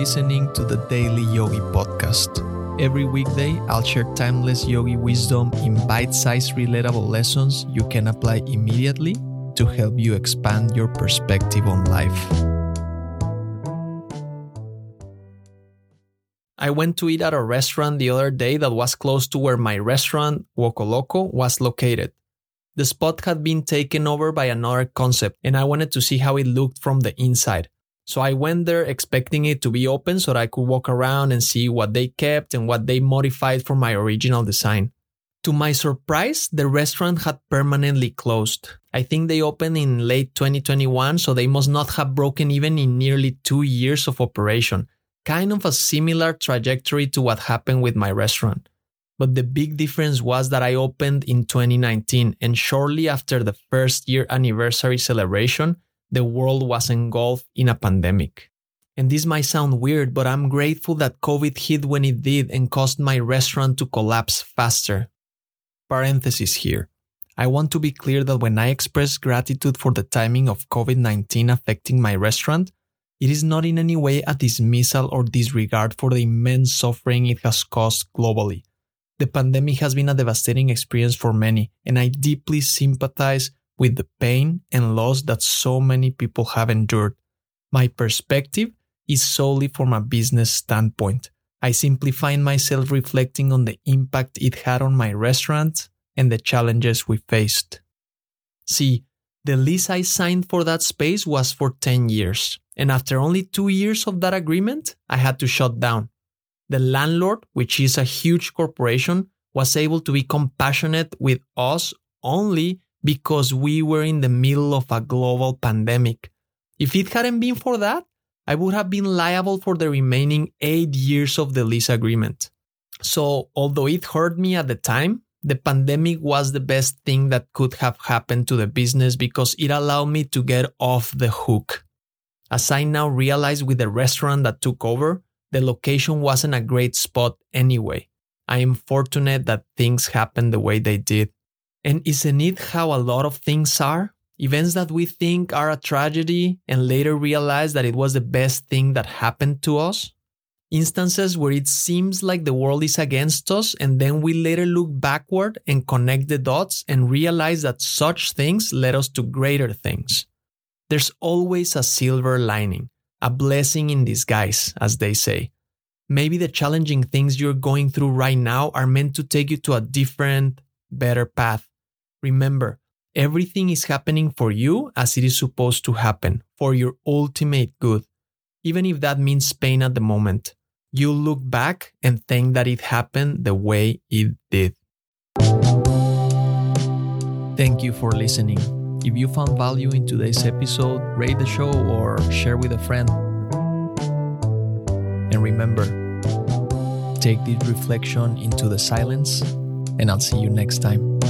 listening to the Daily Yogi Podcast. Every weekday, I'll share timeless yogi wisdom in bite sized, relatable lessons you can apply immediately to help you expand your perspective on life. I went to eat at a restaurant the other day that was close to where my restaurant, Woko Loco, was located. The spot had been taken over by another concept, and I wanted to see how it looked from the inside. So I went there expecting it to be open so that I could walk around and see what they kept and what they modified from my original design. To my surprise, the restaurant had permanently closed. I think they opened in late 2021, so they must not have broken even in nearly two years of operation. Kind of a similar trajectory to what happened with my restaurant. But the big difference was that I opened in 2019, and shortly after the first year anniversary celebration, the world was engulfed in a pandemic. And this might sound weird, but I'm grateful that COVID hit when it did and caused my restaurant to collapse faster. Parenthesis here. I want to be clear that when I express gratitude for the timing of COVID 19 affecting my restaurant, it is not in any way a dismissal or disregard for the immense suffering it has caused globally. The pandemic has been a devastating experience for many, and I deeply sympathize with the pain and loss that so many people have endured. My perspective is solely from a business standpoint. I simply find myself reflecting on the impact it had on my restaurant and the challenges we faced. See, the lease I signed for that space was for 10 years, and after only two years of that agreement, I had to shut down. The landlord, which is a huge corporation, was able to be compassionate with us only because we were in the middle of a global pandemic. If it hadn't been for that, I would have been liable for the remaining eight years of the lease agreement. So, although it hurt me at the time, the pandemic was the best thing that could have happened to the business because it allowed me to get off the hook. As I now realize with the restaurant that took over, the location wasn't a great spot anyway. I am fortunate that things happened the way they did. And isn't it how a lot of things are? Events that we think are a tragedy and later realize that it was the best thing that happened to us? Instances where it seems like the world is against us, and then we later look backward and connect the dots and realize that such things led us to greater things. There's always a silver lining, a blessing in disguise, as they say. Maybe the challenging things you're going through right now are meant to take you to a different, better path Remember, everything is happening for you as it is supposed to happen, for your ultimate good. Even if that means pain at the moment, You'll look back and think that it happened the way it did. Thank you for listening. If you found value in today's episode, rate the show or share with a friend. And remember, take this reflection into the silence, and I'll see you next time.